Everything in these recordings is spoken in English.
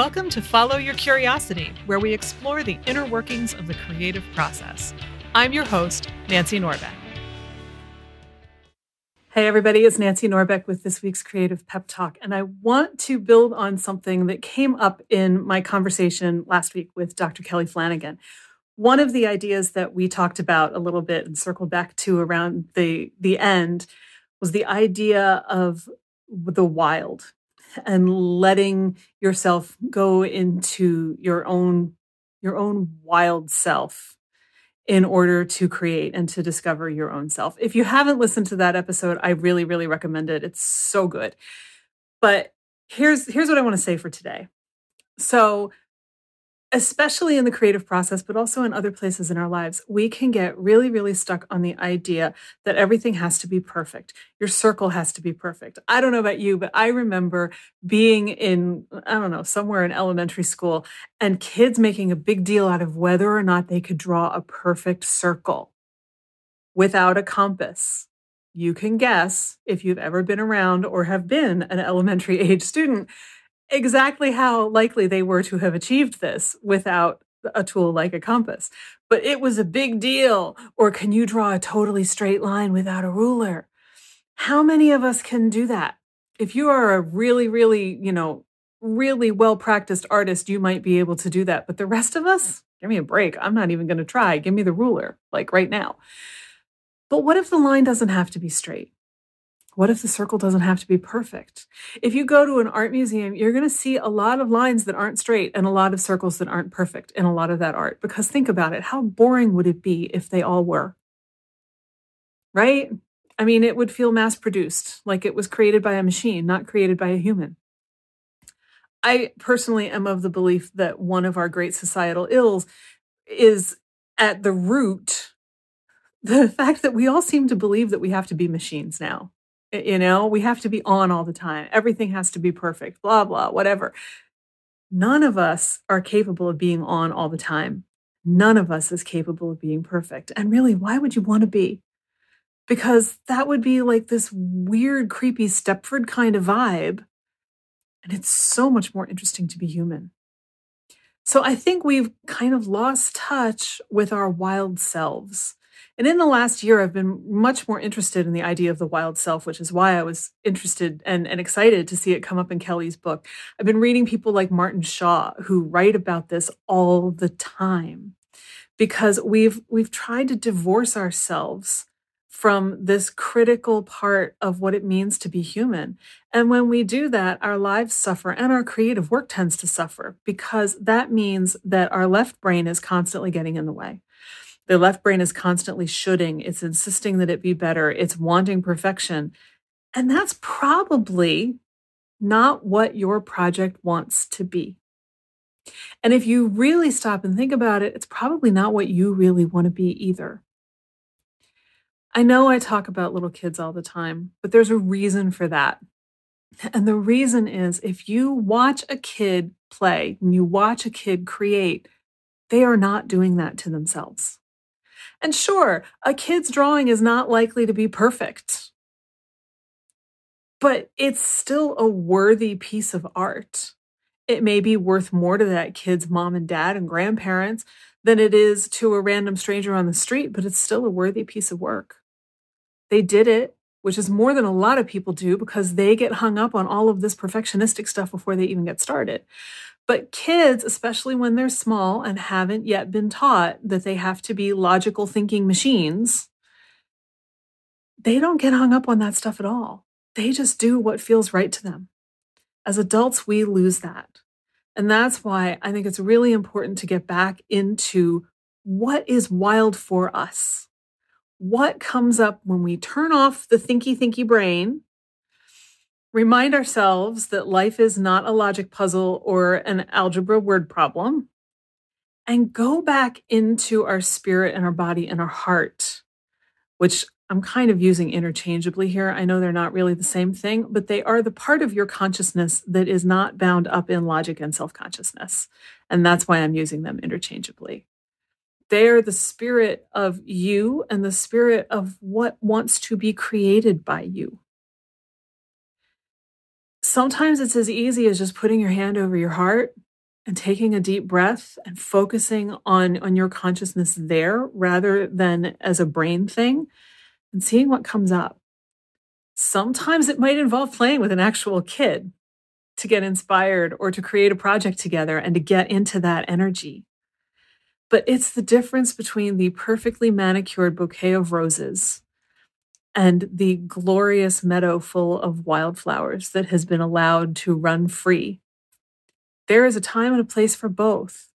Welcome to Follow Your Curiosity, where we explore the inner workings of the creative process. I'm your host, Nancy Norbeck. Hey, everybody, it's Nancy Norbeck with this week's Creative Pep Talk. And I want to build on something that came up in my conversation last week with Dr. Kelly Flanagan. One of the ideas that we talked about a little bit and circled back to around the, the end was the idea of the wild and letting yourself go into your own your own wild self in order to create and to discover your own self. If you haven't listened to that episode, I really really recommend it. It's so good. But here's here's what I want to say for today. So especially in the creative process, but also in other places in our lives, we can get really, really stuck on the idea that everything has to be perfect. Your circle has to be perfect. I don't know about you, but I remember being in, I don't know, somewhere in elementary school and kids making a big deal out of whether or not they could draw a perfect circle without a compass. You can guess if you've ever been around or have been an elementary age student exactly how likely they were to have achieved this without a tool like a compass. But it was a big deal. Or can you draw a totally straight line without a ruler? How many of us can do that? If you are a really, really, you know, really well practiced artist, you might be able to do that. But the rest of us, give me a break. I'm not even going to try. Give me the ruler, like right now. But what if the line doesn't have to be straight? What if the circle doesn't have to be perfect? If you go to an art museum, you're going to see a lot of lines that aren't straight and a lot of circles that aren't perfect in a lot of that art. Because think about it how boring would it be if they all were? Right? I mean, it would feel mass produced, like it was created by a machine, not created by a human. I personally am of the belief that one of our great societal ills is at the root the fact that we all seem to believe that we have to be machines now you know, we have to be on all the time. Everything has to be perfect, blah, blah, whatever. None of us are capable of being on all the time. None of us is capable of being perfect. And really, why would you want to be? Because that would be like this weird, creepy Stepford kind of vibe. And it's so much more interesting to be human. So I think we've kind of lost touch with our wild selves. And in the last year, I've been much more interested in the idea of the wild self, which is why I was interested and, and excited to see it come up in Kelly's book. I've been reading people like Martin Shaw who write about this all the time because we've we've tried to divorce ourselves from this critical part of what it means to be human. And when we do that, our lives suffer and our creative work tends to suffer because that means that our left brain is constantly getting in the way. The left brain is constantly shoulding, it's insisting that it be better, it's wanting perfection. And that's probably not what your project wants to be. And if you really stop and think about it, it's probably not what you really want to be either. I know I talk about little kids all the time, but there's a reason for that. And the reason is if you watch a kid play and you watch a kid create, they are not doing that to themselves. And sure, a kid's drawing is not likely to be perfect, but it's still a worthy piece of art. It may be worth more to that kid's mom and dad and grandparents than it is to a random stranger on the street, but it's still a worthy piece of work. They did it, which is more than a lot of people do because they get hung up on all of this perfectionistic stuff before they even get started. But kids, especially when they're small and haven't yet been taught that they have to be logical thinking machines, they don't get hung up on that stuff at all. They just do what feels right to them. As adults, we lose that. And that's why I think it's really important to get back into what is wild for us. What comes up when we turn off the thinky, thinky brain Remind ourselves that life is not a logic puzzle or an algebra word problem. And go back into our spirit and our body and our heart, which I'm kind of using interchangeably here. I know they're not really the same thing, but they are the part of your consciousness that is not bound up in logic and self consciousness. And that's why I'm using them interchangeably. They are the spirit of you and the spirit of what wants to be created by you sometimes it's as easy as just putting your hand over your heart and taking a deep breath and focusing on, on your consciousness there rather than as a brain thing and seeing what comes up. Sometimes it might involve playing with an actual kid to get inspired or to create a project together and to get into that energy. But it's the difference between the perfectly manicured bouquet of roses and the glorious meadow full of wildflowers that has been allowed to run free. There is a time and a place for both.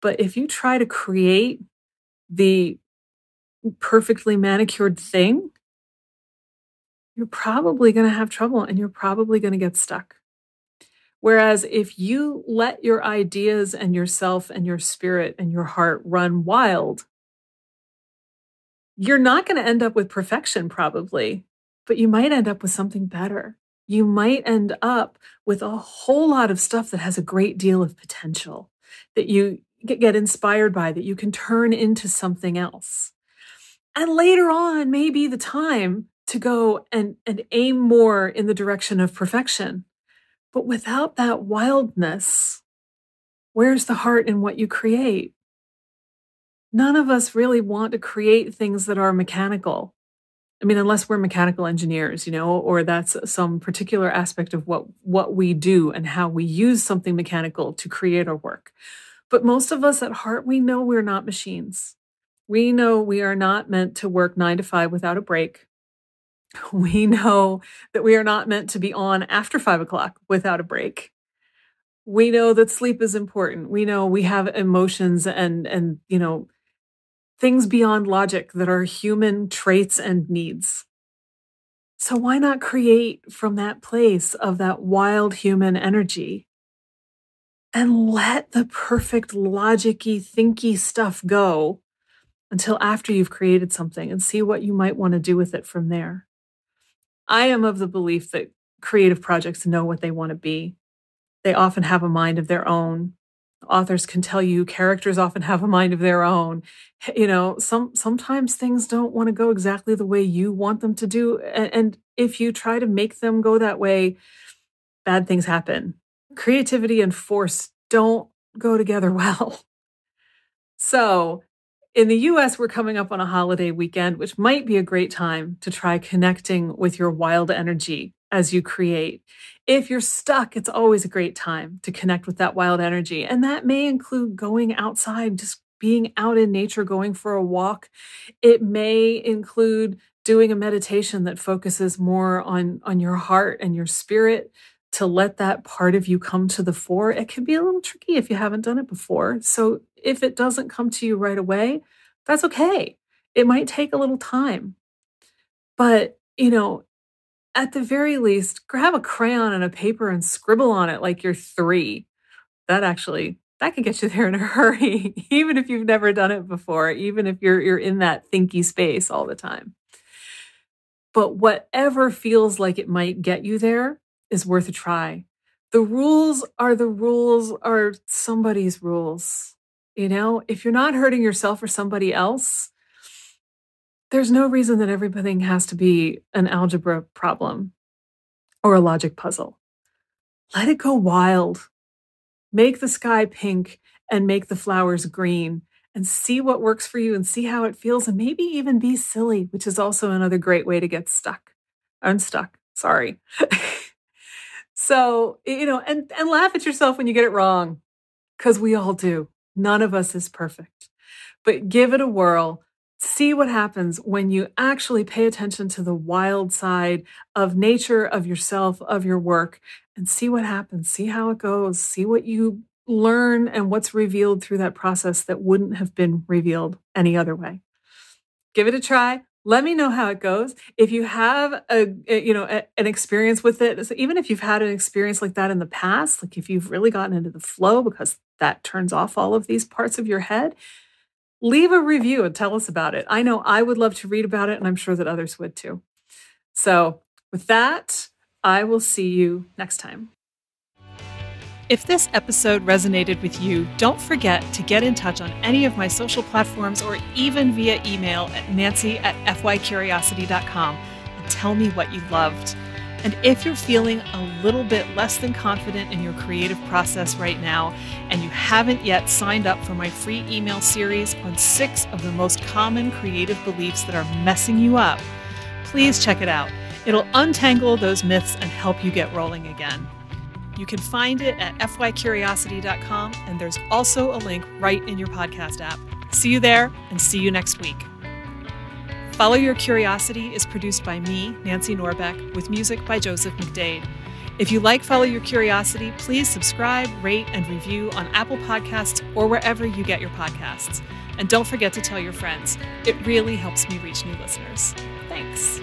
But if you try to create the perfectly manicured thing, you're probably going to have trouble and you're probably going to get stuck. Whereas if you let your ideas and yourself and your spirit and your heart run wild, you're not going to end up with perfection, probably, but you might end up with something better. You might end up with a whole lot of stuff that has a great deal of potential that you get inspired by, that you can turn into something else. And later on may be the time to go and, and aim more in the direction of perfection. But without that wildness, where's the heart in what you create? none of us really want to create things that are mechanical. I mean, unless we're mechanical engineers, you know, or that's some particular aspect of what what we do and how we use something mechanical to create our work. But most of us at heart, we know we're not machines. We know we are not meant to work nine to five without a break. We know that we are not meant to be on after five o'clock without a break. We know that sleep is important. We know we have emotions and and you know things beyond logic that are human traits and needs. So, why not create from that place of that wild human energy and let the perfect logicy, thinky stuff go until after you've created something and see what you might want to do with it from there? I am of the belief that creative projects know what they want to be. They often have a mind of their own. Authors can tell you characters often have a mind of their own. You know some sometimes things don't want to go exactly the way you want them to do and, and if you try to make them go that way bad things happen. Creativity and force don't go together well. So in the US, we're coming up on a holiday weekend, which might be a great time to try connecting with your wild energy as you create. If you're stuck, it's always a great time to connect with that wild energy. And that may include going outside, just being out in nature, going for a walk. It may include doing a meditation that focuses more on, on your heart and your spirit to let that part of you come to the fore. It can be a little tricky if you haven't done it before. So if it doesn't come to you right away, that's okay. It might take a little time. But, you know, at the very least, grab a crayon and a paper and scribble on it like you're three. That actually that can get you there in a hurry, even if you've never done it before, even if you're you're in that thinky space all the time. But whatever feels like it might get you there is worth a try. The rules are the rules are somebody's rules. You know, if you're not hurting yourself or somebody else, there's no reason that everything has to be an algebra problem or a logic puzzle. Let it go wild. Make the sky pink and make the flowers green and see what works for you and see how it feels and maybe even be silly, which is also another great way to get stuck. Unstuck. Sorry. so, you know, and and laugh at yourself when you get it wrong cuz we all do. None of us is perfect. But give it a whirl. See what happens when you actually pay attention to the wild side of nature, of yourself, of your work, and see what happens. See how it goes. See what you learn and what's revealed through that process that wouldn't have been revealed any other way. Give it a try. Let me know how it goes. If you have a, you know a, an experience with it, so even if you've had an experience like that in the past, like if you've really gotten into the flow because that turns off all of these parts of your head, leave a review and tell us about it. I know I would love to read about it, and I'm sure that others would too. So, with that, I will see you next time. If this episode resonated with you, don't forget to get in touch on any of my social platforms or even via email at nancy at fycuriosity.com and tell me what you loved. And if you're feeling a little bit less than confident in your creative process right now, and you haven't yet signed up for my free email series on six of the most common creative beliefs that are messing you up, please check it out. It'll untangle those myths and help you get rolling again. You can find it at fycuriosity.com, and there's also a link right in your podcast app. See you there, and see you next week. Follow Your Curiosity is produced by me, Nancy Norbeck, with music by Joseph McDade. If you like Follow Your Curiosity, please subscribe, rate, and review on Apple Podcasts or wherever you get your podcasts. And don't forget to tell your friends. It really helps me reach new listeners. Thanks.